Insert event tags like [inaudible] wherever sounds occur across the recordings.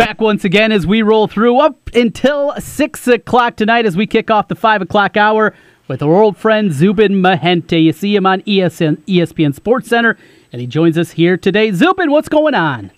Back once again as we roll through up until 6 o'clock tonight as we kick off the 5 o'clock hour with our old friend Zubin Mehenti. You see him on ESN, ESPN Sports Center, and he joins us here today. Zubin, what's going on?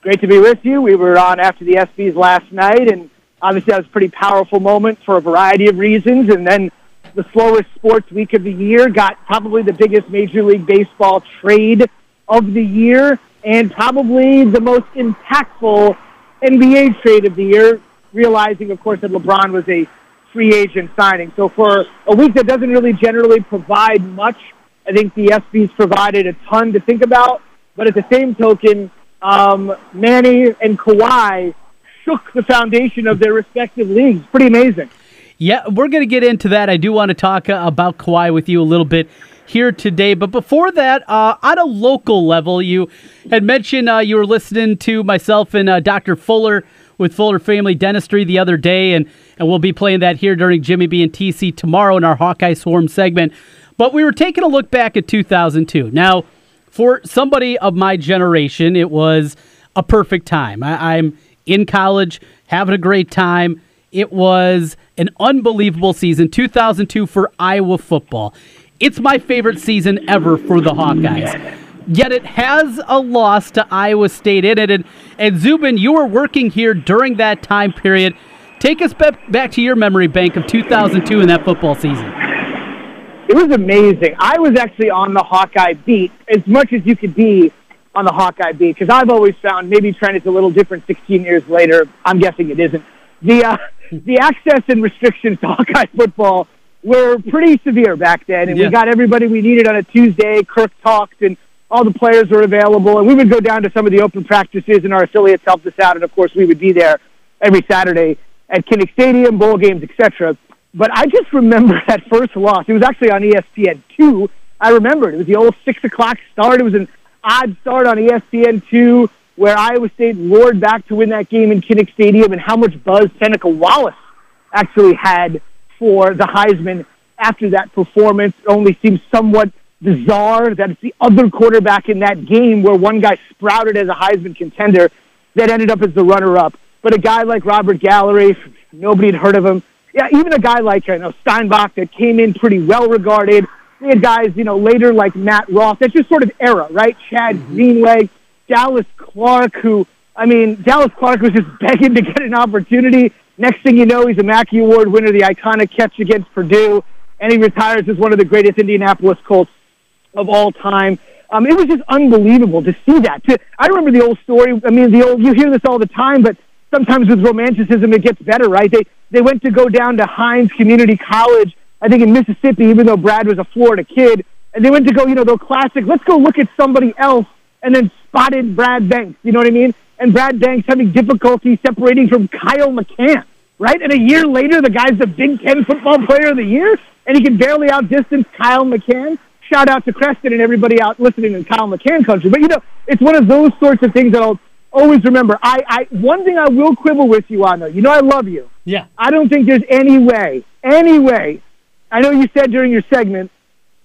Great to be with you. We were on after the ESPYs last night, and obviously that was a pretty powerful moment for a variety of reasons. And then the slowest sports week of the year got probably the biggest Major League Baseball trade of the year and probably the most impactful NBA trade of the year, realizing, of course, that LeBron was a free agent signing. So for a week that doesn't really generally provide much, I think the ESPYs provided a ton to think about. But at the same token, um, Manny and Kawhi shook the foundation of their respective leagues. Pretty amazing. Yeah, we're going to get into that. I do want to talk uh, about Kawhi with you a little bit here today. But before that, uh, on a local level, you had mentioned uh, you were listening to myself and uh, Dr. Fuller with Fuller Family Dentistry the other day, and, and we'll be playing that here during Jimmy B and TC tomorrow in our Hawkeye Swarm segment. But we were taking a look back at 2002. Now, for somebody of my generation, it was a perfect time. I, I'm in college, having a great time. It was an unbelievable season, 2002 for Iowa football. It's my favorite season ever for the Hawkeyes. Yet it has a loss to Iowa State in it. And, and Zubin, you were working here during that time period. Take us back to your memory bank of 2002 in that football season. It was amazing. I was actually on the Hawkeye beat as much as you could be on the Hawkeye beat because I've always found maybe Trent it's a little different 16 years later. I'm guessing it isn't. The uh, [laughs] the access and restrictions to Hawkeye football were pretty severe back then, and yeah. we got everybody we needed on a Tuesday. Kirk talked, and all the players were available, and we would go down to some of the open practices, and our affiliates helped us out, and of course we would be there every Saturday at Kinnick Stadium, bowl games, etc. But I just remember [laughs] that first loss. It was actually on ESPN two. I remember it. It was the old six o'clock start. It was an odd start on ESPN two where Iowa State roared back to win that game in Kinnick Stadium, and how much buzz Seneca Wallace actually had for the Heisman after that performance. It only seems somewhat bizarre that it's the other quarterback in that game where one guy sprouted as a Heisman contender that ended up as the runner-up. But a guy like Robert Gallery, nobody had heard of him. Yeah, even a guy like you know Steinbach that came in pretty well regarded. We had guys, you know, later like Matt Roth. That's just sort of era, right? Chad mm-hmm. Greenway, Dallas Clark, who I mean, Dallas Clark was just [laughs] begging to get an opportunity. Next thing you know, he's a Mackey Award winner, the iconic catch against Purdue, and he retires as one of the greatest Indianapolis Colts of all time. Um, it was just unbelievable to see that. To, I remember the old story. I mean, the old you hear this all the time, but sometimes with romanticism it gets better, right? They they went to go down to Hinds Community College, I think in Mississippi, even though Brad was a Florida kid, and they went to go, you know, the classic. Let's go look at somebody else, and then spotted Brad Banks. You know what I mean? And Brad Banks having difficulty separating from Kyle McCann, right? And a year later, the guy's the Big Ten Football Player of the Year, and he can barely outdistance Kyle McCann shout out to Creston and everybody out listening in Kyle McCann country. But you know, it's one of those sorts of things that I'll always remember. I, I one thing I will quibble with you on though. You know, I love you. Yeah. I don't think there's any way, any way. I know you said during your segment,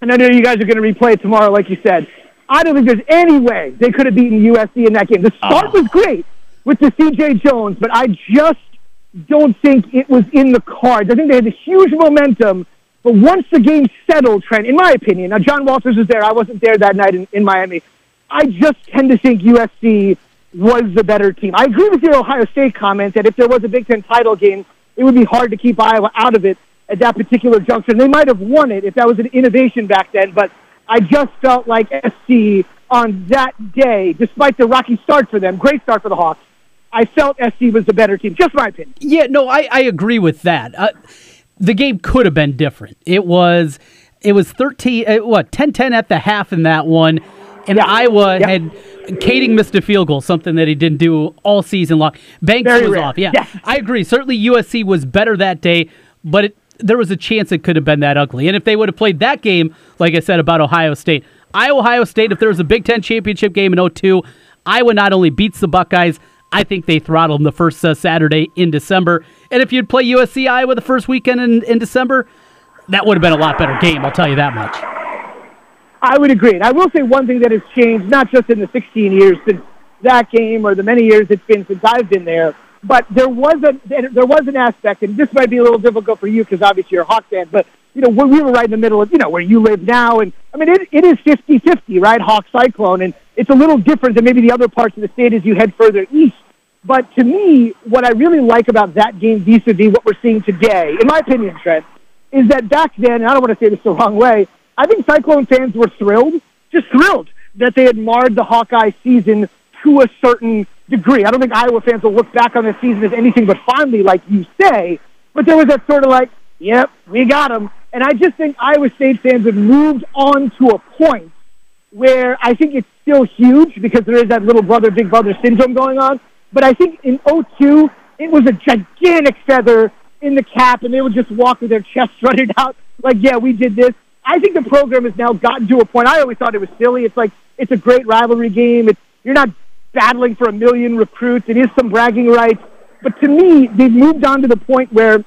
and I know you guys are going to replay it tomorrow, like you said. I don't think there's any way they could have beaten USC in that game. The start oh. was great with the C.J. Jones, but I just don't think it was in the cards. I think they had the huge momentum but once the game settled, Trent, in my opinion, now John Walters was there. I wasn't there that night in, in Miami. I just tend to think USC was the better team. I agree with your Ohio State comment that if there was a Big Ten title game, it would be hard to keep Iowa out of it at that particular juncture. They might have won it if that was an innovation back then, but I just felt like SC on that day, despite the rocky start for them, great start for the Hawks, I felt SC was the better team. Just my opinion. Yeah, no, I, I agree with that. Uh, the game could have been different. It was it was 13 uh, what 10-10 at the half in that one and yeah. Iowa yep. had Kaeding missed a field goal, something that he didn't do all season long. Banks Very was rare. off. Yeah, I agree. Certainly USC was better that day, but it, there was a chance it could have been that ugly. And if they would have played that game, like I said about Ohio State, Iowa Ohio State, if there was a Big Ten championship game in 02, Iowa not only beats the Buckeyes, I think they throttled them the first uh, Saturday in December. And if you'd play USC Iowa the first weekend in, in December, that would have been a lot better game, I'll tell you that much. I would agree. And I will say one thing that has changed, not just in the 16 years since that game or the many years it's been since I've been there. But there was a there was an aspect, and this might be a little difficult for you because obviously you're a Hawk fan. But you know, we were right in the middle of you know where you live now, and I mean it, it is 50-50, right? Hawk Cyclone, and it's a little different than maybe the other parts of the state as you head further east. But to me, what I really like about that game vis-a-vis what we're seeing today, in my opinion, Trent, is that back then, and I don't want to say this the wrong way, I think Cyclone fans were thrilled, just thrilled that they had marred the Hawkeye season to a certain degree. I don't think Iowa fans will look back on this season as anything but fondly, like you say, but there was that sort of like, yep, we got them. And I just think Iowa State fans have moved on to a point where I think it's still huge because there is that little brother, big brother syndrome going on. But I think in 02, it was a gigantic feather in the cap, and they would just walk with their chest strutted [laughs] out like, yeah, we did this. I think the program has now gotten to a point. I always thought it was silly. It's like it's a great rivalry game. It's you're not battling for a million recruits. It is some bragging rights, but to me, they've moved on to the point where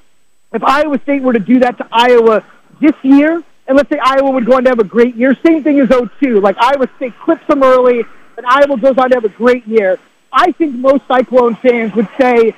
if Iowa State were to do that to Iowa this year, and let's say Iowa would go on to have a great year, same thing as 02. Like Iowa State clips them early, and Iowa goes on to have a great year. I think most Cyclone fans would say,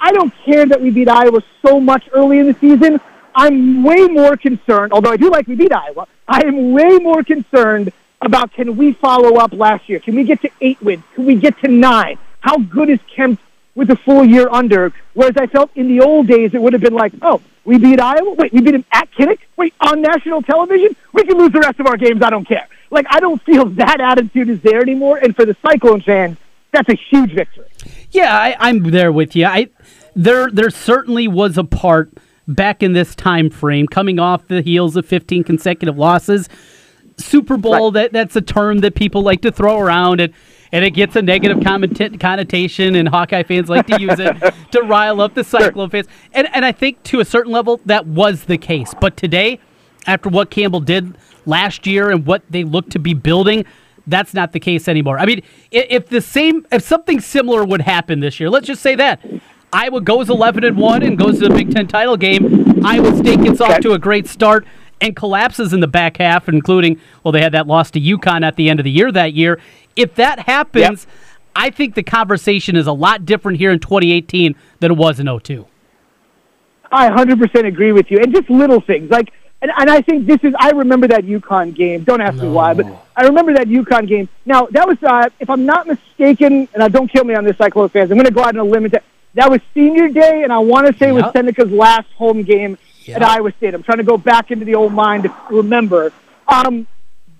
I don't care that we beat Iowa so much early in the season. I'm way more concerned, although I do like we beat Iowa, I am way more concerned about can we follow up last year? Can we get to eight wins? Can we get to nine? How good is Kempt with a full year under? Whereas I felt in the old days it would have been like, oh, we beat Iowa? Wait, we beat him at Kinnick? Wait, on national television? We can lose the rest of our games. I don't care. Like, I don't feel [laughs] that attitude is there anymore. And for the Cyclone fans, that's a huge victory. Yeah, I, am there with you. I there there certainly was a part back in this time frame, coming off the heels of 15 consecutive losses. Super Bowl right. that that's a term that people like to throw around and and it gets a negative connotation and Hawkeye fans like to use it [laughs] to rile up the Cyclone fans. And and I think to a certain level that was the case. But today, after what Campbell did last year and what they look to be building, that's not the case anymore. I mean, if the same, if something similar would happen this year, let's just say that Iowa goes 11 and one and goes to the Big Ten title game, Iowa State gets off to a great start and collapses in the back half, including well, they had that loss to UConn at the end of the year that year. If that happens, yep. I think the conversation is a lot different here in 2018 than it was in 02. I 100% agree with you, and just little things like and, and I think this is, I remember that UConn game. Don't ask no. me why, but I remember that UConn game. Now, that was, uh, if I'm not mistaken, and I don't kill me on this, Cyclone fans, I'm going to go out on a limb. That, that was senior day, and I want to say yep. it was Seneca's last home game yep. at Iowa State. I'm trying to go back into the old mind to remember. Um,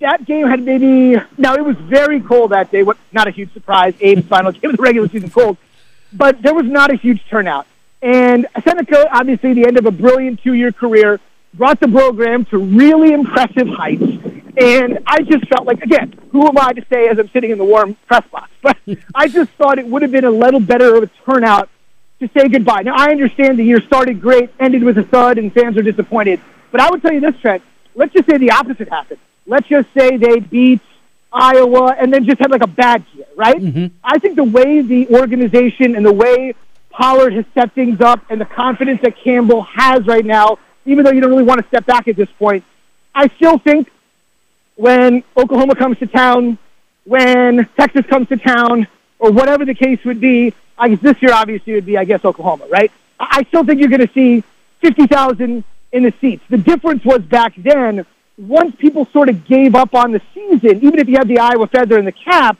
that game had maybe, now it was very cold that day. What, not a huge surprise. Abe's final game of the regular season cold. But there was not a huge turnout. And Seneca, obviously, the end of a brilliant two-year career, brought the program to really impressive heights. And I just felt like, again, who am I to say as I'm sitting in the warm press box? [laughs] But I just thought it would have been a little better of a turnout to say goodbye. Now, I understand the year started great, ended with a thud, and fans are disappointed. But I would tell you this, Trent. Let's just say the opposite happened. Let's just say they beat Iowa and then just had like a bad year, right? Mm-hmm. I think the way the organization and the way Pollard has set things up and the confidence that Campbell has right now even though you don't really want to step back at this point, I still think when Oklahoma comes to town, when Texas comes to town, or whatever the case would be, I guess this year obviously would be, I guess, Oklahoma, right? I still think you're going to see 50,000 in the seats. The difference was back then, once people sort of gave up on the season, even if you had the Iowa feather in the cap,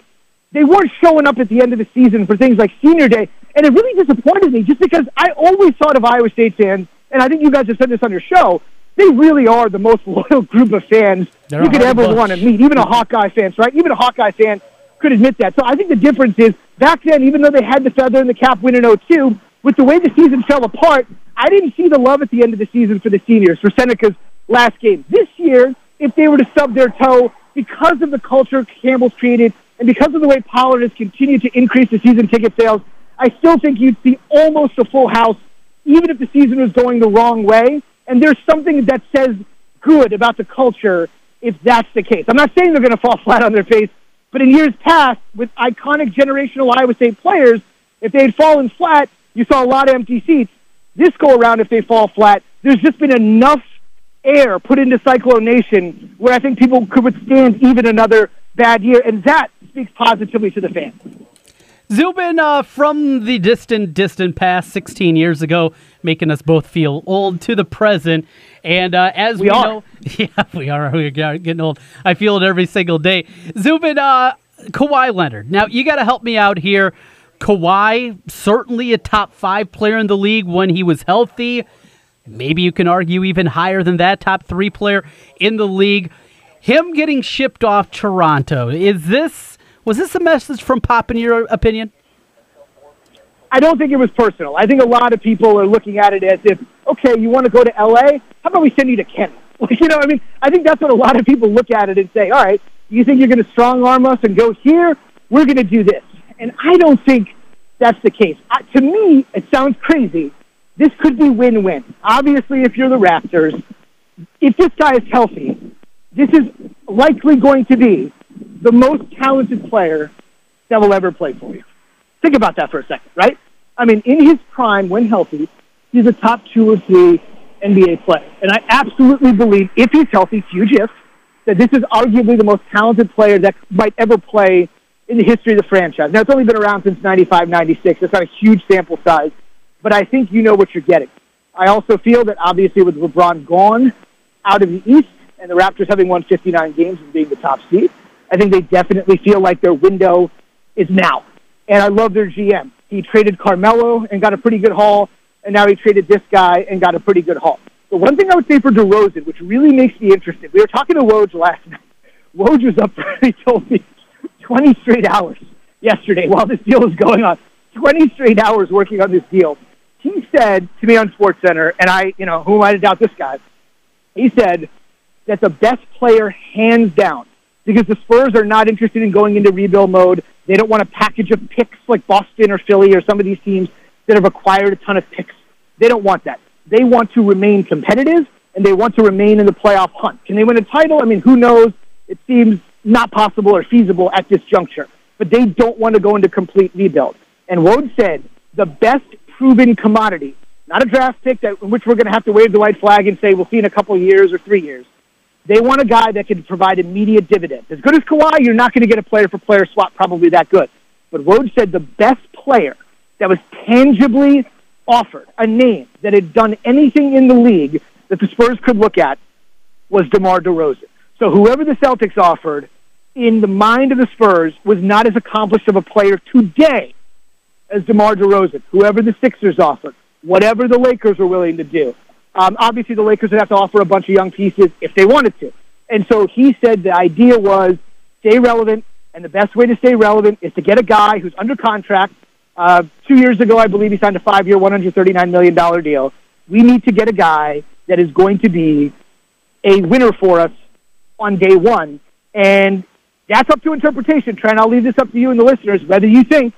they weren't showing up at the end of the season for things like senior day. And it really disappointed me just because I always thought of Iowa State fans and I think you guys have said this on your show, they really are the most [laughs] loyal group of fans They're you could ever want to meet. Even a Hawkeye fan, right? Even a Hawkeye fan could admit that. So I think the difference is back then, even though they had the feather in the cap win in 02, with the way the season fell apart, I didn't see the love at the end of the season for the seniors, for Seneca's last game. This year, if they were to stub their toe because of the culture Campbell's created and because of the way Pollard has continued to increase the season ticket sales, I still think you'd see almost a full house even if the season was going the wrong way. And there's something that says good about the culture if that's the case. I'm not saying they're going to fall [laughs] flat on their face, but in years past, with iconic generational Iowa State players, if they had fallen flat, you saw a lot of empty seats. This go around, if they fall flat, there's just been enough air put into Cyclone Nation where I think people could withstand even another bad year, and that speaks positively to the fans. Zubin, uh, from the distant, distant past, 16 years ago, making us both feel old to the present. And uh, as we, We are. know, [laughs] yeah, we are, we are getting old. I feel it every single day. Zubin, uh, Kawhi Leonard. Now, you got to help me out here. Kawhi, certainly a top five player in the league when he was healthy. Maybe you can argue even higher than that, top three player in the league. Him getting shipped off Toronto, is this was this a message from Pop in your opinion? I don't think it was personal. I think a lot of people are looking at it as if, okay, you want to go to LA? How about we send you to Kent? [laughs] Like, you know, I mean, I think that's what a lot of people look at it and say, all right, you think you're going to strong arm us and go here? We're going to do this. And I don't think that's the case. Uh, to me, it sounds crazy. This could be win-win. Obviously, if you're the Raptors, if this guy is healthy, this is likely going to be the most talented player that will ever play for you. Think about that for a second, right? I mean, in his prime, when healthy, he's a top two or three NBA player. And I absolutely believe, if he's healthy, huge if, that this is arguably the most talented player that might ever play in the history of the franchise. Now, it's only been around since 95, 96. It's not a huge sample size, but I think you know what you're getting. I also feel that obviously with LeBron gone out of the East and the Raptors having won 59 games and being the top seed, I think they definitely feel like their window is now. And I love their GM. He traded Carmelo and got a pretty good haul, and now he traded this guy and got a pretty good haul. The one thing I would say for DeRozan, which really makes me interested, we were talking to Woj last night. [laughs] Woj was up for, [laughs] he told me, 20 straight hours yesterday while this deal was going on. 20 straight hours working on this deal. He said to me on SportsCenter, and I, you know, who am I to doubt this guy? He said that the best player, hands down, because the Spurs are not interested in going into rebuild mode. They don't want a package of picks like Boston or Philly or some of these teams that have acquired a ton of picks. They don't want that. They want to remain competitive and they want to remain in the playoff hunt. Can they win a title? I mean, who knows? It seems not possible or feasible at this juncture. But they don't want to go into complete rebuild. And Woj said the best proven commodity, not a draft pick that in which we're going to have to wave the white flag and say we'll see in a couple of years or three years. They want a guy that can provide immediate dividends. As good as Kawhi, you're not going to get a player for player swap probably that good. But Woj said the best player that was tangibly offered, a name that had done anything in the league that the Spurs could look at, was DeMar DeRozan. So whoever the Celtics offered, in the mind of the Spurs, was not as accomplished of a player today as DeMar DeRozan. Whoever the Sixers offered, whatever the Lakers were willing to do. Um, obviously, the Lakers would have to offer a bunch of young pieces if they wanted to. And so he said the idea was stay relevant, and the best way to stay relevant is to get a guy who's under contract. Uh, two years ago, I believe he signed a five-year, $139 million deal. We need to get a guy that is going to be a winner for us on day one. And that's up to interpretation. Trent, I'll leave this up to you and the listeners, whether you think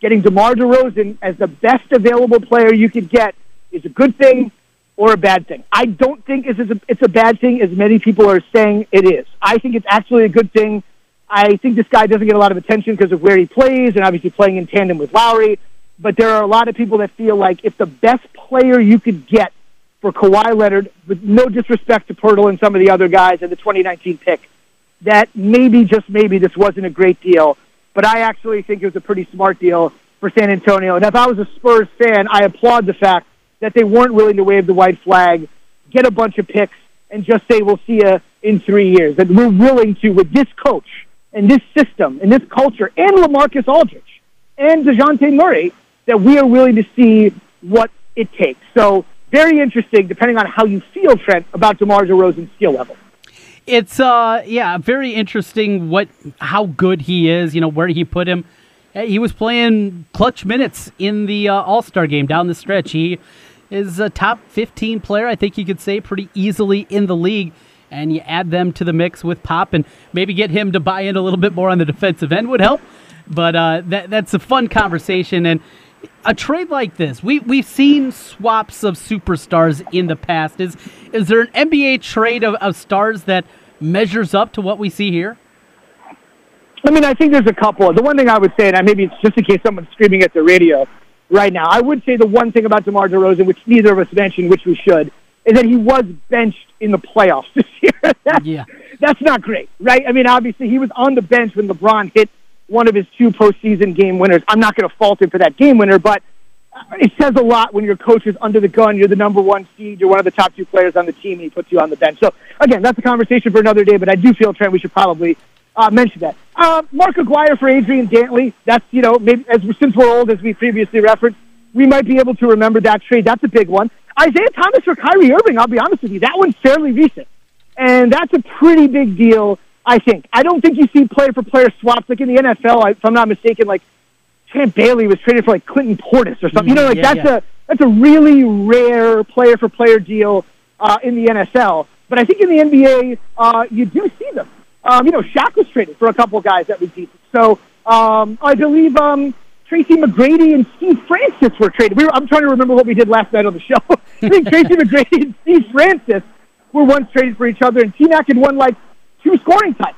getting DeMar DeRozan as the best available player you could get is a good thing or a bad thing. I don't think it's a, it's a bad thing as many people are saying it is. I think it's actually a good thing. I think this guy doesn't get a lot of attention because of where he plays and obviously playing in tandem with Lowry. But there are a lot of people that feel like if the best player you could get for Kawhi Leonard, with no disrespect to Poeltl and some of the other guys in the 2019 pick, that maybe, just maybe, this wasn't a great deal. But I actually think it was a pretty smart deal for San Antonio. And if I was a Spurs fan, I applaud the fact that they weren't willing to wave the white flag, get a bunch of picks, and just say, we'll see you in three years. That we're willing to, with this coach and this system and this culture, and LaMarcus Aldridge and Dejounte Murray, that we are willing to see what it takes. So very interesting, depending on how you feel, Trent, about DeMar DeRozan's skill level. It's uh yeah, very interesting what how good he is, you know, where he put him. He was playing clutch minutes in the uh, All-Star game down the stretch. He is a top 15 player, I think you could say pretty easily in the league. And you add them to the mix with Pop and maybe get him to buy in a little bit more on the defensive end would help. But uh, that that's a fun conversation and a trade like this, we we've seen swaps of superstars in the past. Is is there an NBA trade of, of stars that measures up to what we see here? I mean, I think there's a couple. The one thing I would say, and maybe it's just in case someone's screaming at the radio right now, I would say the one thing about DeMar DeRozan, which neither of us mentioned, which we should, is that he was benched in the playoffs [laughs] this year. that's, Yeah. that's not great, right? I mean, obviously he was on the bench when LeBron hit one of his two postseason game winners. I'm not going to fault him for that game winner, but it says a lot when your coach is under the gun. You're the number one seed. You're one of the top two players on the team, and he puts you on the bench. So again, that's a conversation for another day. But I do feel, Trent, we should probably uh, mention that. Uh, Mark Aguirre for Adrian Dantley. That's you know maybe as since we're old, as we previously referenced, we might be able to remember that trade. That's a big one. Isaiah Thomas for Kyrie Irving. I'll be honest with you, that one's fairly recent, and that's a pretty big deal. I think. I don't think you see player for player swaps like in the NFL. If I'm not mistaken, like Champ Bailey was traded for like Clinton Portis or something. You know, like yeah, that's yeah. a that's a really rare player for player deal uh, in the NFL. But I think in the NBA, uh, you do see them. Um, you know, Shaq was traded for a couple guys that was decent. So um, I believe um, Tracy McGrady and Steve Francis were traded. We were, I'm trying to remember what we did last night on the show. [laughs] I think Tracy [laughs] McGrady and Steve Francis were once traded for each other, and T-Mac had won like two scoring titles.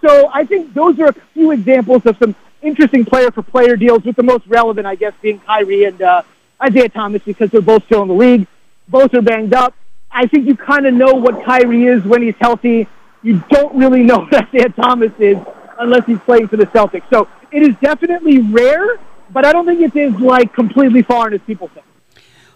So I think those are a few examples of some interesting player for player deals, with the most relevant, I guess, being Kyrie and uh, Isaiah Thomas because they're both still in the league. Both are banged up. I think you kind of know what Kyrie is when he's healthy. You don't really know [laughs] what Isaiah Thomas is unless he's playing for the Celtics. So it is definitely rare, but I don't think it is like completely foreign as people think.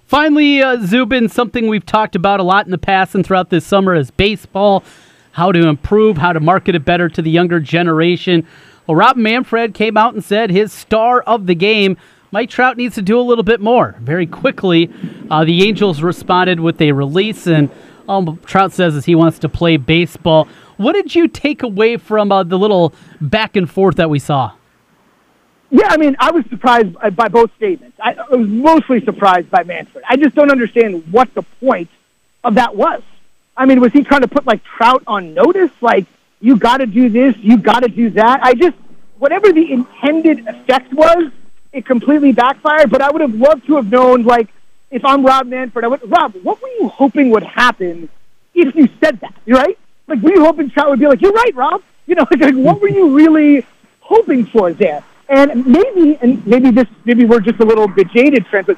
Finally, uh, Zubin, something we've talked about a lot in the past and throughout this summer is baseball, how to improve, how to market it better to the younger generation. Well, Rob Manfred came out and said his star of the game, Mike Trout, needs to do a little bit more. Very quickly, uh, the Angels responded with a release, and um, Trout says is he wants to play baseball. What did you take away from uh, the little back and forth that we saw? Yeah, I mean, I was surprised by both statements. I, I was mostly surprised by Manfred. I just don't understand what the point of that was. I mean, was he trying to put like Trout on notice? Like, you got to do this, you got to do that. I just, whatever the intended effect was, it completely backfired. But I would have loved to have known, like, if I'm Rob Manfred, I would, Rob, what were you hoping would happen if you said that, right? Like, were you hoping Trout would be like, you're right, Rob? [laughs] You know, like, what were you really hoping for there? And maybe, and maybe this, maybe we're just a little bit jaded, Trent, but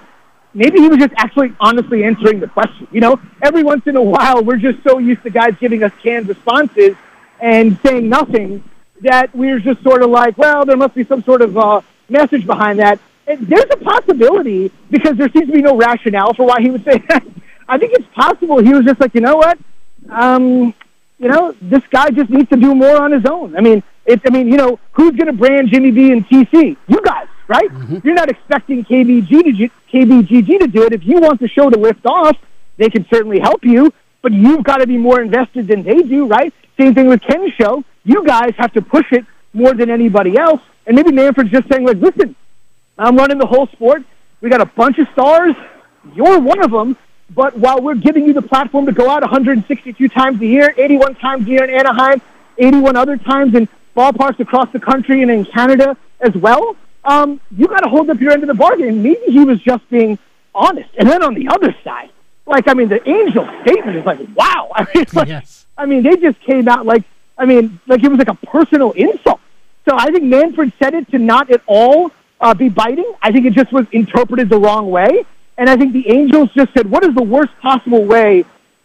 maybe he was just actually honestly answering the question. You know, every once in a while, we're just so used to guys giving us canned responses and saying nothing that we're just sort of like, well, there must be some sort of uh, message behind that. There's a possibility because there seems to be no rationale for why he would say that. [laughs] I think it's possible he was just like, you know what, um, you know, this guy just needs to do more on his own. I mean, it's, I mean, you know, who's going to brand Jimmy B and TC? You guys, right? Mm-hmm. You're not expecting KBG to KBGG to do it. If you want the show to lift off, they can certainly help you, but you've got to be more invested than they do, right? Same thing with Ken's show. You guys have to push it more than anybody else. And maybe Manfred's just saying, like, listen, I'm running the whole sport. We got a bunch of stars. You're one of them. But while we're giving you the platform to go out 162 times a year, 81 times a year in Anaheim, 81 other times in ballparks across the country and in Canada as well, um, you got to hold up your end of the bargain. Maybe he was just being honest. And then on the other side, like, I mean, the angel statement is like, wow. [laughs] I mean, like, yes I mean, they just came out like, I mean, like it was like a personal insult. So I think Manfred said it to not at all uh, be biting. I think it just was interpreted the wrong way. And I think the Angels just said, what is the worst possible way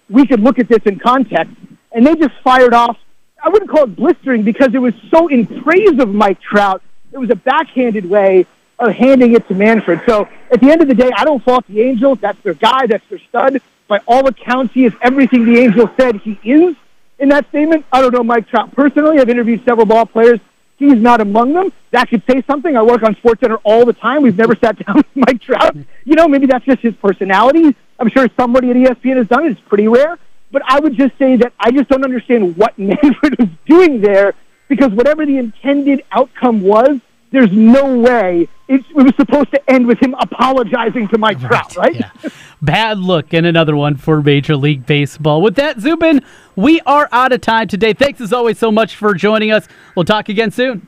we could look at this in context? And they just fired off. I wouldn't call it blistering because it was so in praise of Mike Trout. It was a backhanded way of handing it to Manfred. So at the end of the day, I don't fault the Angels. That's their guy. That's their stud. By all accounts, he is everything the Angels said he is in that statement. I don't know Mike Trout personally. I've interviewed several ball players. He's not among them. That could say something. I work on SportsCenter all the time. We've never [laughs] sat down with Mike Trout. You know, maybe that's just his personality. I'm sure somebody at ESPN has done it. It's pretty rare. But I would just say that I just don't understand what [laughs] Manfred was doing there because whatever the intended outcome was, there's no way it, it, was supposed to end with him apologizing to Mike right, Trout, right? Yeah. Bad look and another one for Major League Baseball. With that, Zubin, we are out of time today. Thanks as always so much for joining us. We'll talk again soon.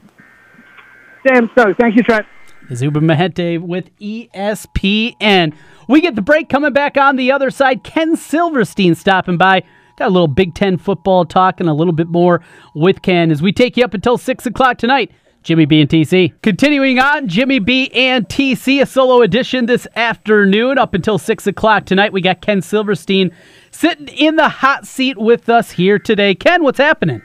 Sam, so thank you, Trent. Zubin Mehenti with ESPN. We get the break coming back on the other side. Ken Silverstein stopping by. Got a little Big Ten football talk and a little bit more with Ken as we take you up until 6 o'clock tonight Jimmy B and TC. Continuing on, Jimmy B and TC, a solo edition this afternoon up until 6 o'clock tonight. We got Ken Silverstein sitting in the hot seat with us here today. Ken, what's happening?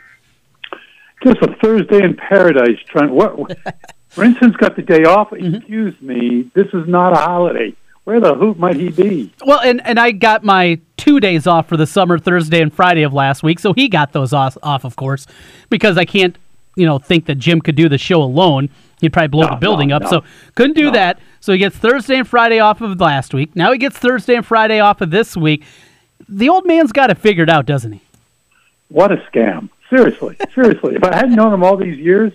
just a Thursday in paradise. Trent. what? [laughs] Brinson's got the day off. Mm-hmm. Excuse me, this is not a holiday. Where the hoot might he be? Well, and, and I got my two days off for the summer, Thursday and Friday of last week, so he got those off, off of course, because I can't, you know, think that Jim could do the show alone. He'd probably blow no, the building no, up, no. so couldn't do that. So he gets Thursday and Friday off of last week. Now he gets Thursday and Friday off of this week. The old man's got it figured out, doesn't he? What a scam! Seriously, [laughs] seriously. If I hadn't known him all these years,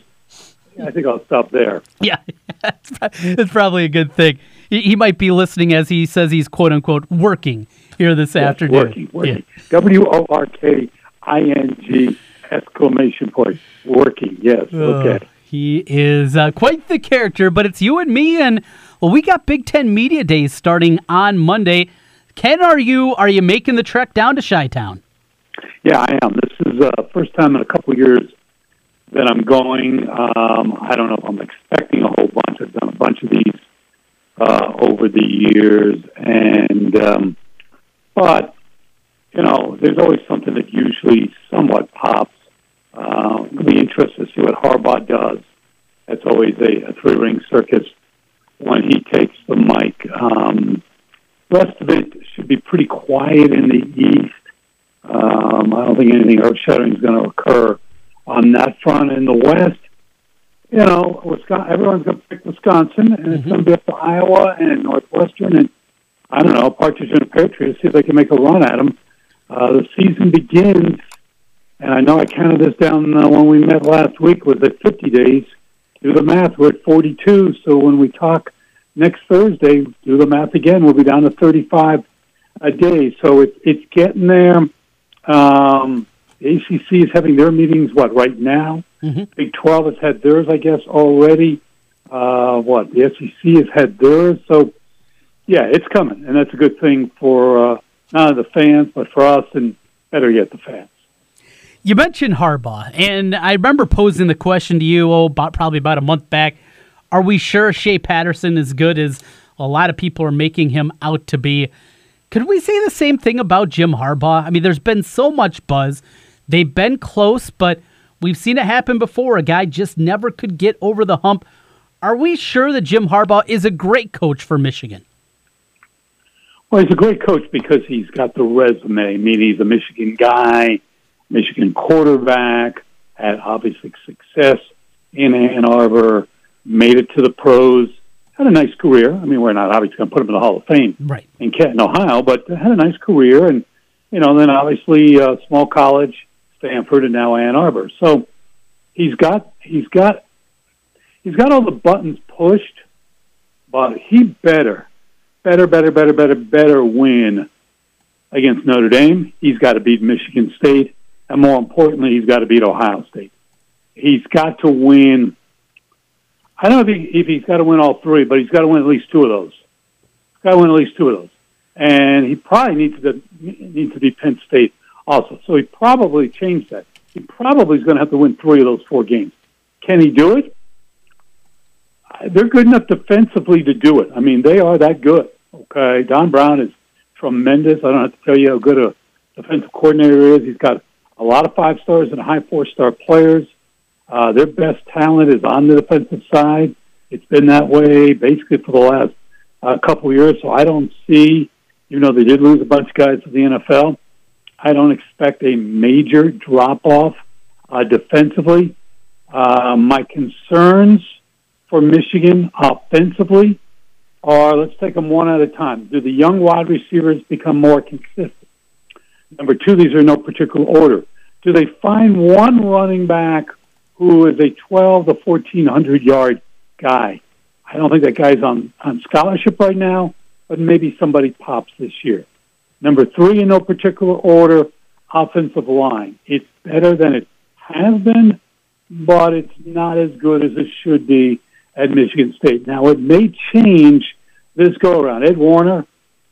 I think I'll stop there. Yeah, [laughs] it's probably a good thing. He, might be listening as he says he's quote unquote working here this yes, afternoon. Working, working. W O R K I N G exclamation point. Working. Yes. Okay. He is uh, quite the character, but it's you and me, and well, we got Big Ten Media Days starting on Monday. Ken, are you are you making the trek down to Chi Town? Yeah, I am. This is the uh, first time in a couple years that I'm going. Um, I don't know if I'm expecting a whole bunch. I've done a bunch of these uh, over the years, and um, but you know, there's always something that usually somewhat pops. Uh, it'll be interesting to see what Harbaugh does. That's always a, a three ring circus when he takes the mic. Um, rest of it should be pretty quiet in the East. Um, I don't think anything earth shattering is going to occur on that front. In the West, you know, Wisconsin, everyone's going to pick Wisconsin, and mm-hmm. it's going to be up to Iowa and Northwestern, and I don't know, Partridge and the Patriots, see if they can make a run at them. Season begins, and I know I counted this down uh, when we met last week, was at 50 days. Do the math, we're at 42, so when we talk next Thursday, do the math again, we'll be down to 35 a day. So it's it's getting there. Um, the ACC is having their meetings, what, right now? Mm-hmm. Big 12 has had theirs, I guess, already. Uh, what, the SEC has had theirs. So, yeah, it's coming, and that's a good thing for uh, not only the fans, but for us, and better yet, the fans. You mentioned Harbaugh, and I remember posing the question to you, oh, about, probably about a month back. Are we sure Shea Patterson is good as a lot of people are making him out to be? Could we say the same thing about Jim Harbaugh? I mean, there's been so much buzz. They've been close, but we've seen it happen before. A guy just never could get over the hump. Are we sure that Jim Harbaugh is a great coach for Michigan? Well, he's a great coach because he's got the resume. I mean, he's a Michigan guy, Michigan quarterback, had obviously success in Ann Arbor, made it to the pros, had a nice career. I mean, we're not obviously going to put him in the Hall of Fame right. in Canton, Ohio, but had a nice career. And, you know, then obviously uh, small college, Stanford, and now Ann Arbor. So he's got he's got he's got all the buttons pushed, but he better, better, better, better, better, better win against Notre Dame. He's got to beat Michigan State, and more importantly, he's got to beat Ohio State. He's got to win. I don't know if, he, if he's got to win all three, but he's got to win at least two of those. He's got to win at least two of those, and he probably needs to needs to be Penn State also. So he probably changed that. He probably is going to have to win three of those four games. Can he do it? They're good enough defensively to do it. I mean, they are that good. Okay, Don Brown is tremendous. I don't have to tell you how good a defensive coordinator is. He's got a lot of five stars and high four star players. Uh, their best talent is on the defensive side. It's been that way basically for the last uh, couple of years. So I don't see, even though they did lose a bunch of guys to the NFL. I don't expect a major drop off uh, defensively. Uh, my concerns for Michigan offensively are let's take them one at a time. Do the young wide receivers become more consistent? Number two, these are in no particular order. Do they find one running back who is a 12 to 1400 yard guy? I don't think that guy's on, on scholarship right now, but maybe somebody pops this year. Number three, in no particular order, offensive line. It's better than it has been, but it's not as good as it should be at Michigan State. Now, it may change this go around. Ed Warinner,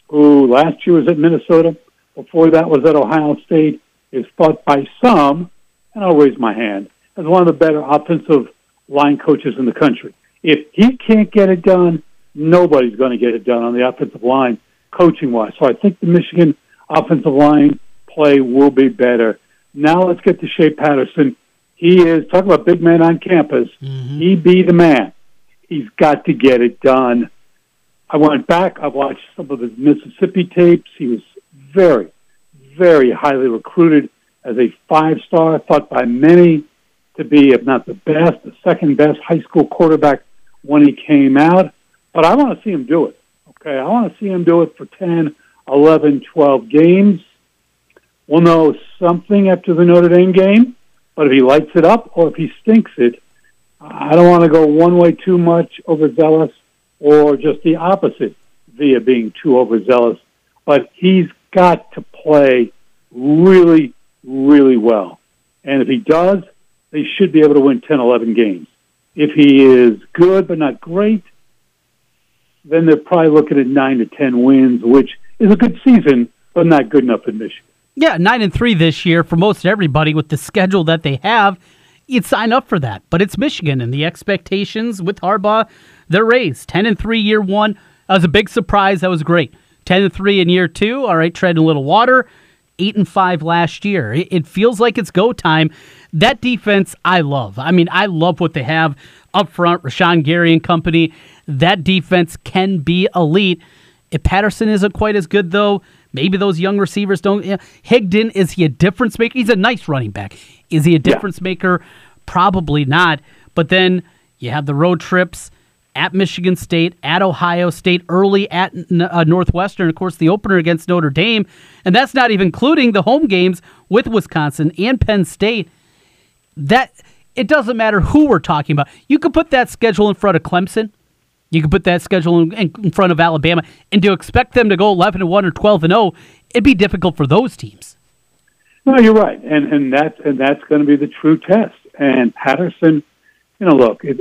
who last year was at Minnesota, before that was at Ohio State, is thought by some, and I'll raise my hand, as one of the better offensive line coaches in the country. If he can't get it done, nobody's going to get it done on the offensive line coaching wise. So I think the Michigan offensive line play will be better. Now let's get to Shea Patterson. He is talk about big man on campus. Mm-hmm. He be the man. He's got to get it done. I went back. I watched some of his Mississippi tapes. He was very, very highly recruited as a five star, thought by many to be, if not the best, the second best high school quarterback when he came out. But I want to see him do it. Okay, I want to see him do it for 10, 11, 12 games. We'll know something after the Notre Dame game, but if he lights it up or if he stinks it, I don't want to go one way too much overzealous or just the opposite via being too overzealous. But he's got to play really, really well. And if he does, they should be able to win 10, 11 games. If he is good but not great, then they're probably looking at 9 to 10 wins, which is a good season, but not good enough in Michigan. Yeah, nine and three this year for most everybody with the schedule that they have. You'd sign up for that, but it's Michigan, and the expectations with Harbaugh, they're raised. Ten and three year one, that was a big surprise. That was great. Ten and three in year two, all right, treading a little water. Eight and five last year. It, feels like it's go time. That defense, I love. I mean, I love what they have up front. Rashan Gary and company. That defense can be elite. If Patterson isn't quite as good, though, maybe those young receivers don't. You know, Higdon, is he a difference maker? He's a nice running back. Is he a difference yeah. maker? Probably not. But then you have the road trips at Michigan State, at Ohio State, early at uh, Northwestern, of course, the opener against Notre Dame. And that's not even including the home games with Wisconsin and Penn State. That it doesn't matter who we're talking about. You could put that schedule in front of Clemson you can put that schedule in, in front of Alabama, and to expect them to go 11 and 1 or 12 and 0, it'd be difficult for those teams. No, you're right, and and that's and that's going to be the true test. And Patterson, you know, look, it,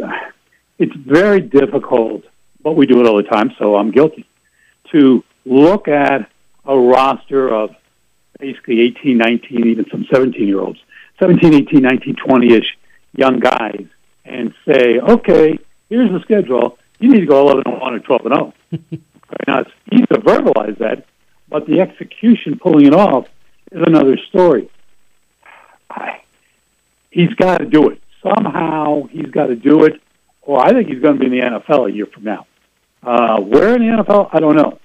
it's very difficult, but we do it all the time, so I'm guilty. To look at a roster of basically 18, 19, even some 17 year olds, 17, 18, 19, 20 ish young guys, and say, okay, here's the schedule you need to go 11 and 1 or 12 and 0. [laughs] now, it's easy to verbalize that, but the execution, pulling it off, is another story. I, he's got to do it. Somehow he's got to do it, or I think he's going to be in the NFL a year from now. Uh, where in the NFL, I don't know.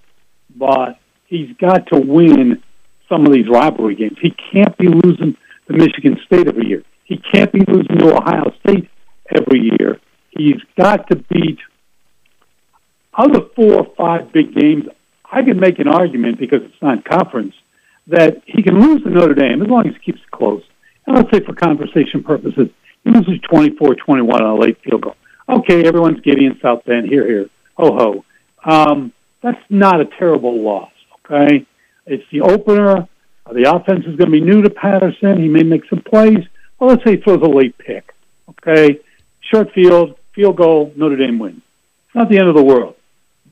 But he's got to win some of these rivalry games. He can't be losing to Michigan State every year. He can't be losing to Ohio State every year. He's got to beat of the four or five big games, I can make an argument because it's not conference that he can lose to Notre Dame as long as he keeps it close. And let's say for conversation purposes, he loses 24-21 on a late field goal. Okay, everyone's giddy in South Bend. Here, here. Ho, ho. Um, that's not a terrible loss, okay? It's the opener. The offense is going to be new to Patterson. He may make some plays. Well, let's say he throws a late pick, okay? Short field, field goal, Notre Dame wins. It's not the end of the world.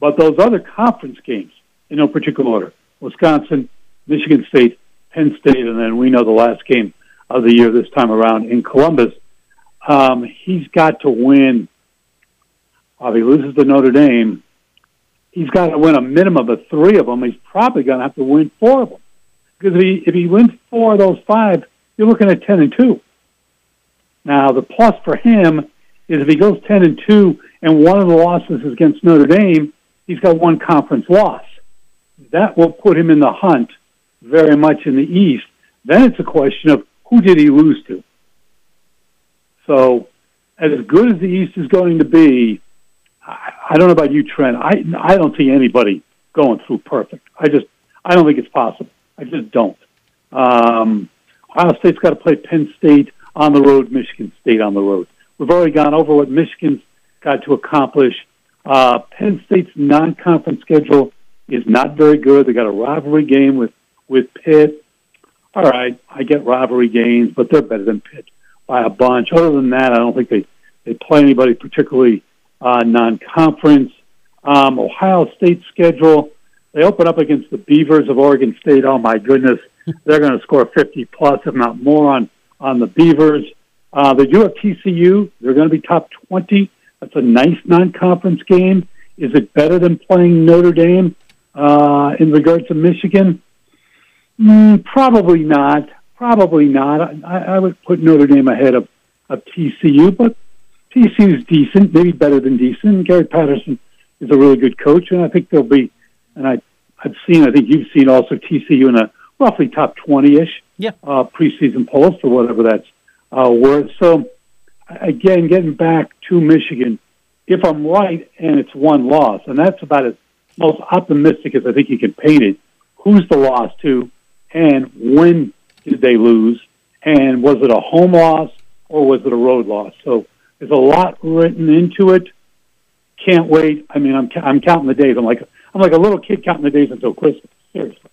But those other conference games, in no particular order, Wisconsin, Michigan State, Penn State, and then we know the last game of the year this time around in Columbus, um, he's got to win. If he loses to Notre Dame, he's got to win a minimum of three of them. He's probably going to have to win four of them. Because if he, if he wins four of those five, you're looking at 10 and 2. Now, the plus for him is if he goes 10 and 2 and one of the losses is against Notre Dame, he's got one conference loss. That will put him in the hunt very much in the East. Then it's a question of who did he lose to? So, as good as the East is going to be, I, don't know about you, Trent. I I don't see anybody going through perfect. I just I don't think it's possible. I just don't. Um, Ohio State's got to play Penn State on the road, Michigan State on the road. We've already gone over what Michigan's got to accomplish uh, Penn State's non-conference schedule is not very good. They got a rivalry game with with Pitt. All right, I get rivalry games, but they're better than Pitt by a bunch. Other than that, I don't think they they play anybody particularly uh, non-conference. Um, Ohio State's schedule. They open up against the Beavers of Oregon State. Oh my goodness, [laughs] they're going to score 50 plus, if not more, on on the Beavers. Uh, they do have TCU. They're going to be top 20 that's a nice non-conference game. Is it better than playing Notre Dame uh, in regards to Michigan? Mm, probably not. Probably not. I, I would put Notre Dame ahead of of TCU, but TCU is decent, maybe better than decent. Gary Patterson is a really good coach, and I think they'll be. And I, I've seen, I think you've seen also TCU in a roughly top twenty-ish yeah. uh, preseason polls for whatever that's uh, worth. So again, getting back to Michigan, if I'm right and it's one loss, and that's about as most optimistic as I think you can paint it. Who's the loss to, and when did they lose, and was it a home loss or was it a road loss? So there's a lot written into it. Can't wait. I mean, I'm I'm counting the days. I'm like I'm like a little kid counting the days until Christmas. Seriously.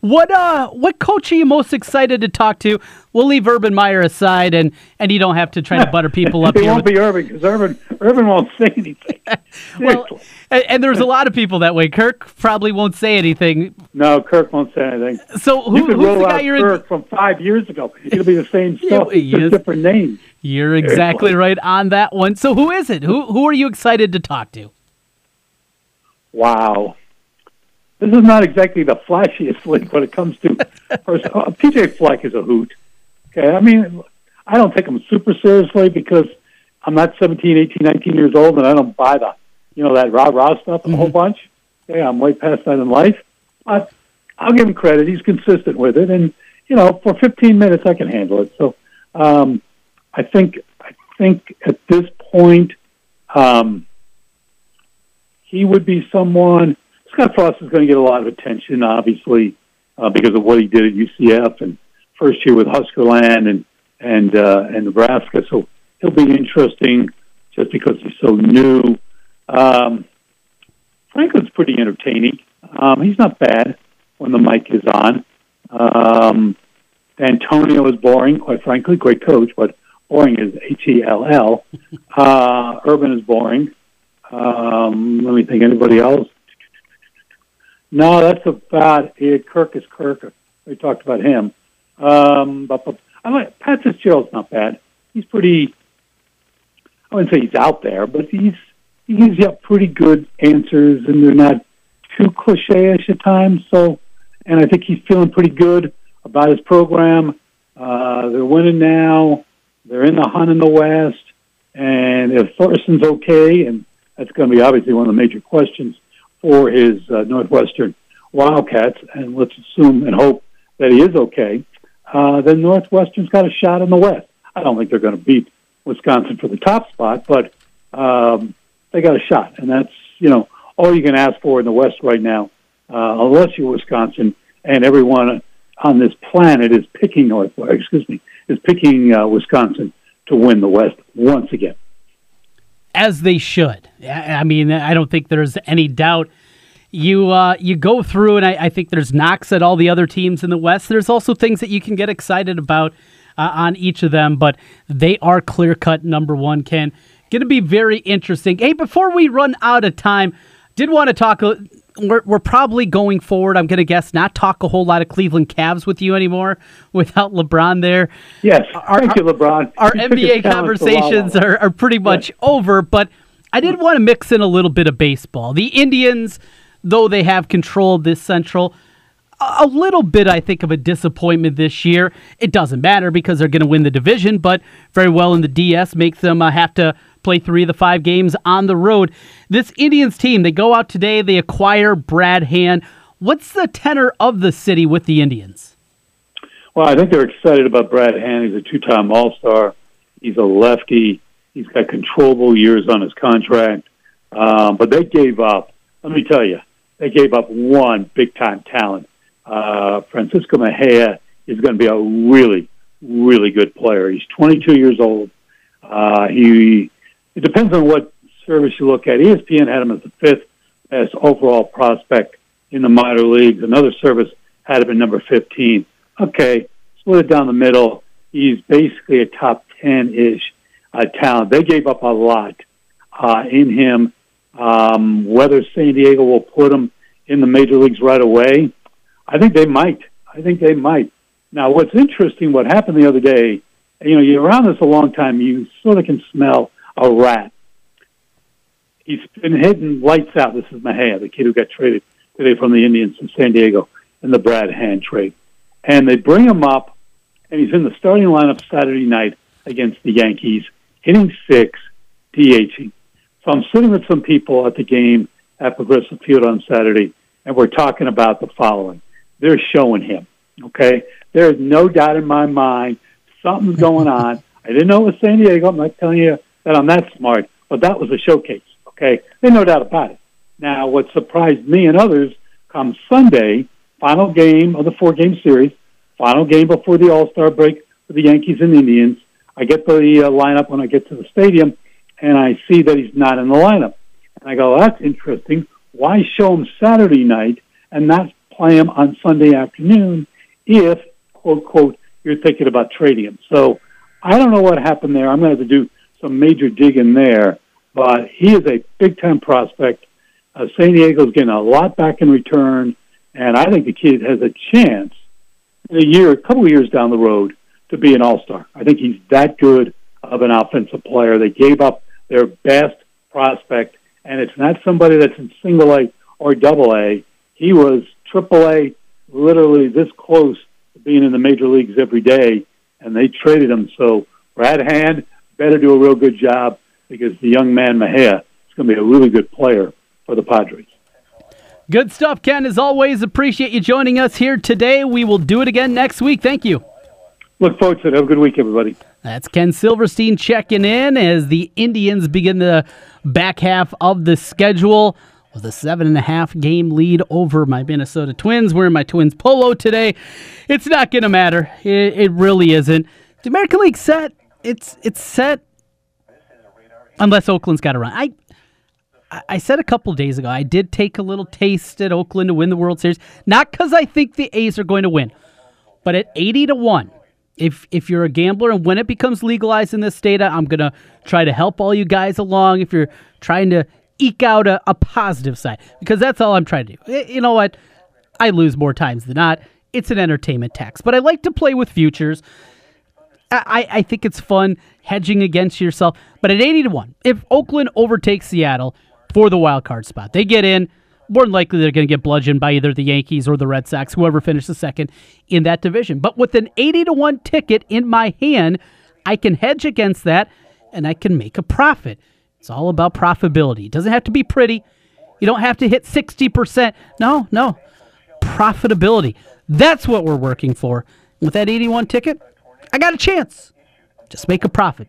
What uh what coach are you most excited to talk to? We'll leave Urban Meyer aside and and you don't have to try to butter people up [laughs] it here. won't with- be Urban because Urban Urban won't say anything. [laughs] well, and, and there's a lot of people that way. Kirk probably won't say anything. no, Kirk won't say anything. So who, You could who's roll the guy out you're Kirk from five years ago. It'll be the same [laughs] stuff, just different names. You're exactly right on that one. So who is it? Who who are you excited to talk to? Wow. This is not exactly the flashiest [laughs] league when it comes to. [laughs] Uh, PJ Fleck is a hoot. Okay, I mean, I don't take him super seriously because I'm not 17, 18, 19 years old, and I don't buy the, you know, that rah rah stuff a whole bunch. Yeah, I'm way past that in life. But I'll give him credit; he's consistent with it, and you know, for 15 minutes, I can handle it. So, um, I think, I think at this point, um, he would be someone. Scott Frost is going to get a lot of attention, obviously, uh, because of what he did at UCF and first year with Huskerland and and uh, and Nebraska. So he'll be interesting just because he's so new. Um, Franklin's pretty entertaining. Um, he's not bad when the mic is on. Um, Antonio is boring, quite frankly. Great coach, but boring is H E L L. Uh, Urban is boring. Um, let me think. Anybody else? No, that's about it. Kirk is Kirk. We talked about him. Um, but, but I like Pat Fitzgerald's not bad. He's pretty. I wouldn't say he's out there, but he's he gives you pretty good answers, and they're not too cliche-ish at times. So, and I think he's feeling pretty good about his program. Uh, they're winning now. They're in the hunt in the West, and if Thorson's okay, and that's going to be obviously one of the major questions for his uh, Northwestern Wildcats, and let's assume and hope that he is okay. Uh, then Northwestern's got a shot in the West. I don't think they're going to beat Wisconsin for the top spot, but um, they got a shot, and that's you know all you can ask for in the West right now, uh, unless you're Wisconsin, and everyone on this planet is picking North. Excuse me, is picking uh, Wisconsin to win the West once again. As they should. I mean, I don't think there's any doubt. You uh, you go through, and I, I think there's knocks at all the other teams in the West. There's also things that you can get excited about uh, on each of them, but they are clear cut number one. Ken, going to be very interesting. Hey, before we run out of time, did want to talk. We're, we're probably going forward. I'm going to guess not talk a whole lot of Cleveland Cavs with you anymore [laughs] without LeBron there Yes, Our- thank you, LeBron. our NBA conversations are, are pretty much over, but I did want to mix in a little bit of baseball. The Indians, though they have controlled this central, a a little bit, I think, of a disappointment this year. It doesn't matter because they're going to win the division, but very well in the DS makes them uh, have to play three of the five games on the road. This Indians team, they go out today, they acquire Brad Hand. What's the tenor of the city with the Indians? Well, I think they're excited about Brad Hand. He's a two-time All-Star. He's a lefty. He's got controllable years on his contract. Um, but they gave up. Let me tell you, they gave up one big-time talent. Uh, Francisco Mejia is going to be a really, really good player. He's 22 years old. Uh, he. It depends on what service you look at. ESPN had him as the fifth best overall prospect in the minor leagues. Another service had him at number 15 okay, split it down the middle. He's basically a top 10 ish uh, talent. They gave up a lot uh, in him. Um, whether San Diego will put him in the major leagues right away, I think they might. I think they might. Now, what's interesting, what happened the other day, you know, you're around this a long time, you sort of can smell a rat. He's been hitting lights out. This is Mejia, the kid who got traded today from the Indians to San Diego in the Brad Hand trade and they bring him up, and he's in the starting lineup Saturday night against the Yankees, hitting six, DHing. So I'm sitting with some people at the game at Progressive Field on Saturday, and we're talking about the following. They're showing him, okay? There's no doubt in my mind something's going on. I didn't know it was San Diego. I'm not telling you that I'm that smart, but that was a showcase, okay? There's no doubt about it. Now, what surprised me and others come Sunday, final game of the four game series, final game before the All Star break for the Yankees and Indians. I get the uh, lineup when I get to the stadium, and I see that he's not in the lineup. And I go, that's interesting. Why show him Saturday night and not play him on Sunday afternoon if, quote, quote, you're thinking about trading him? So I don't know what happened there. I'm going to have to do some major digging there. But he is a big time prospect. Uh, San Diego's getting a lot back in return, and I think the kid has a chance in a year, a couple of years down the road to be an all star. I think he's that good of an offensive player. They gave up their best prospect, and it's not somebody that's in single A or double A. He was triple A, literally this close to being in the major leagues every day, and they traded him. So Brad Hand better do a real good job because the young man Mejia is going to be a really good player for the Padres. Good stuff, Ken. As always, appreciate you joining us here today. We will do it again next week. Thank you. Look forward to it. Have a good week, everybody. That's Ken Silverstein checking in as the Indians begin the back half of the schedule with a seven and a half game lead over my Minnesota Twins. Wearing my Twins polo today. It's not going to matter. It, it really isn't. The American League set. It's it's set unless Oakland's got to run. I I said a couple days ago I did take a little taste at Oakland to win the World Series, not because I think the A's are going to win, but at eighty to one if if you're a gambler and when it becomes legalized in this state, I'm gonna try to help all you guys along. If you're trying to eke out a, a positive side, because that's all I'm trying to do. You know what? I lose more times than not. It's an entertainment tax, but I like to play with futures. I, I think it's fun hedging against yourself. But at 80 to 1, if Oakland overtakes Seattle for the wild card spot, they get in more than likely they're going to get bludgeoned by either the Yankees or the Red Sox, whoever finishes second in that division. But with an 80 to 1 ticket in my hand, I can hedge against that and I can make a profit. It's all about profitability. It doesn't have to be pretty. You don't have to hit 60%. No, no. Profitability. That's what we're working for. With that 81 ticket, I got a chance. Just make a profit.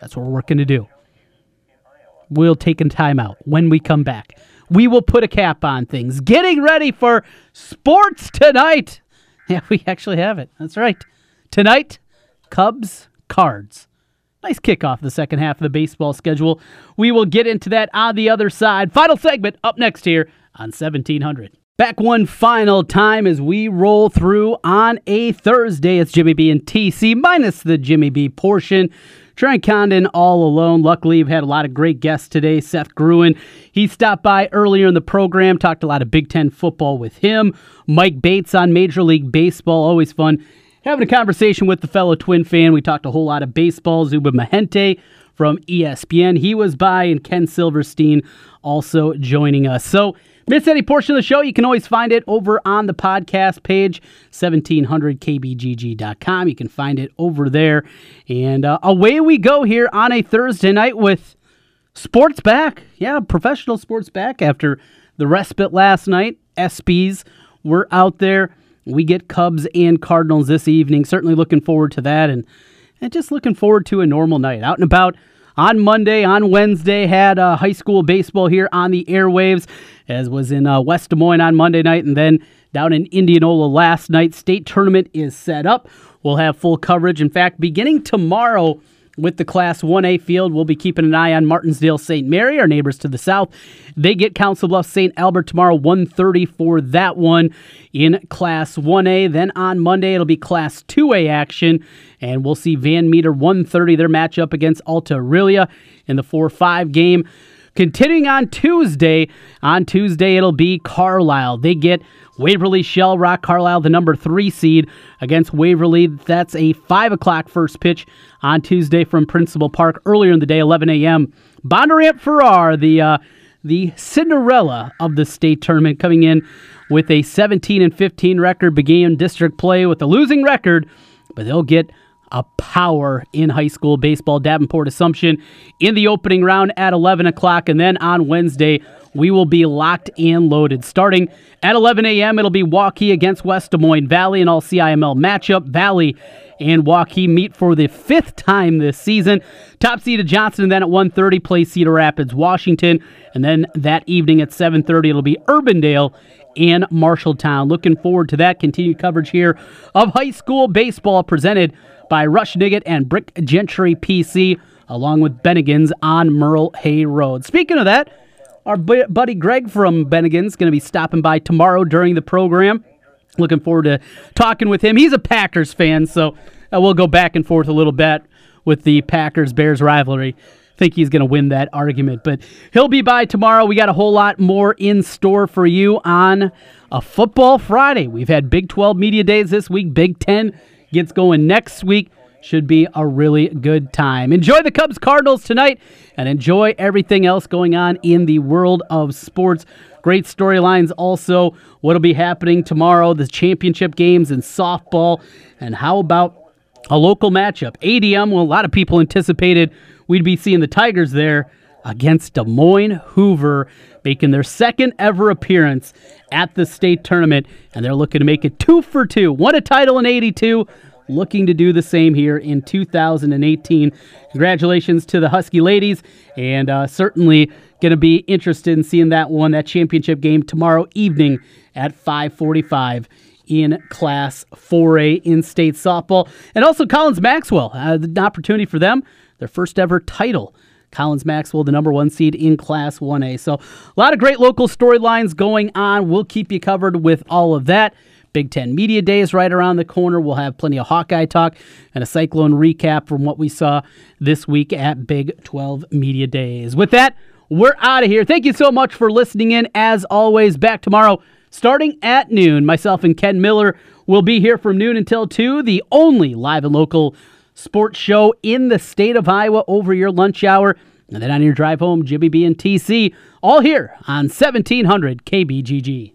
That's what we're working to do. We'll take a timeout when we come back we will put a cap on things. Getting ready for sports tonight. [laughs] Yeah, we actually have it. That's right. Tonight, Cubs Cards. Nice kickoff the second half of the baseball schedule. We will get into that on the other side. Final segment up next here on 1700. Back one final time as we roll through on a Thursday. It's Jimmy B and TC minus the Jimmy B portion. Trent Condon all alone. Luckily, we've had a lot of great guests today. Seth Gruen, he stopped by earlier in the program, talked a lot of Big Ten football with him. Mike Bates on Major League Baseball, always fun. Having a conversation with the fellow Twin fan. We talked a whole lot of baseball. Zubin Mehenti from ESPN, he was by, and Ken Silverstein also joining us. So, Miss any portion of the show, you can always find it over on the podcast page, 1700kbgg.com. You can find it over there. And uh, away we go here on a Thursday night with sports back. Yeah, professional sports back after the respite last night. ESPYs were out there. We get Cubs and Cardinals this evening. Certainly looking forward to that and, and just looking forward to a normal night. Out and about on Monday, on Wednesday, had uh, high school baseball here on the airwaves, as was in uh, West Des Moines on Monday night, and then down in Indianola last night. State tournament is set up. We'll have full coverage. In fact, beginning tomorrow with the Class 1A field. We'll be keeping an eye on Martensdale St. Mary, our neighbors to the south. They get Council Bluffs St. Albert tomorrow, 1.30 for that one in Class 1A. Then on Monday, it'll be Class 2A action, and we'll see Van Meter 1.30, their matchup against Alta Aurelia in the 4-5 game. Continuing on Tuesday, on Tuesday it'll be Carlisle. They get Waverly Shell Rock Carlisle, the number three seed against Waverly. That's a five o'clock first pitch on Tuesday from Principal Park earlier in the day, 11 a.m. Bondurant Farrar, the uh, the Cinderella of the state tournament, coming in with a 17 and 15 record, began district play with a losing record, but they'll get a power in high school baseball. Davenport Assumption in the opening round at 11 o'clock. And then on Wednesday, we will be locked and loaded. Starting at 11 a.m., it'll be Waukee against West Des Moines Valley, an all CIML matchup. Valley and Waukee meet for the fifth time this season. Top seeded Johnston, and then at 1.30 play Cedar Rapids, Washington. And then that evening at 7.30, it'll be Urbandale and Marshalltown. Looking forward to that continued coverage here of high school baseball presented by Rush Nigut and Brick Gentry PC, along with Bennigan's on Merle Hay Road. Speaking of that, our buddy Greg from Bennigan's going to be stopping by tomorrow during the program. Looking forward to talking with him. He's a Packers fan, so uh, we'll go back and forth a little bit with the Packers Bears rivalry. Think he's going to win that argument, but he'll be by tomorrow. We got a whole lot more in store for you on a football Friday. We've had Big 12 media days this week. Big 10 gets going next week. Should be a really good time. Enjoy the Cubs Cardinals tonight and enjoy everything else going on in the world of sports. Great storylines also. What'll be happening tomorrow, the championship games in softball, and how about a local matchup? ADM, well, a lot of people anticipated we'd be seeing the Tigers there against Des Moines Hoover, making their second ever appearance at the state tournament, and they're looking to make it two for two. Won a title in 82, looking to do the same here in 2018. Congratulations to the Husky ladies, and uh, certainly going to be interested in seeing that one, that championship game tomorrow evening at 545 in Class 4A in state softball. And also Collins Maxwell, uh, an opportunity for them, their first ever title. Collins Maxwell, the number one seed in Class 1A. So a lot of great local storylines going on. We'll keep you covered with all of that. Big Ten Media Day is right around the corner. We'll have plenty of Hawkeye talk and a Cyclone recap from what we saw this week at Big 12 Media Days. With that, we're out of here. Thank you so much for listening in. As always, back tomorrow starting at noon. Myself and Ken Miller will be here from noon until 2, the only live and local sports show in the state of Iowa over your lunch hour. And then on your drive home, Jimmy B and TC, all here on 1700 KBGG.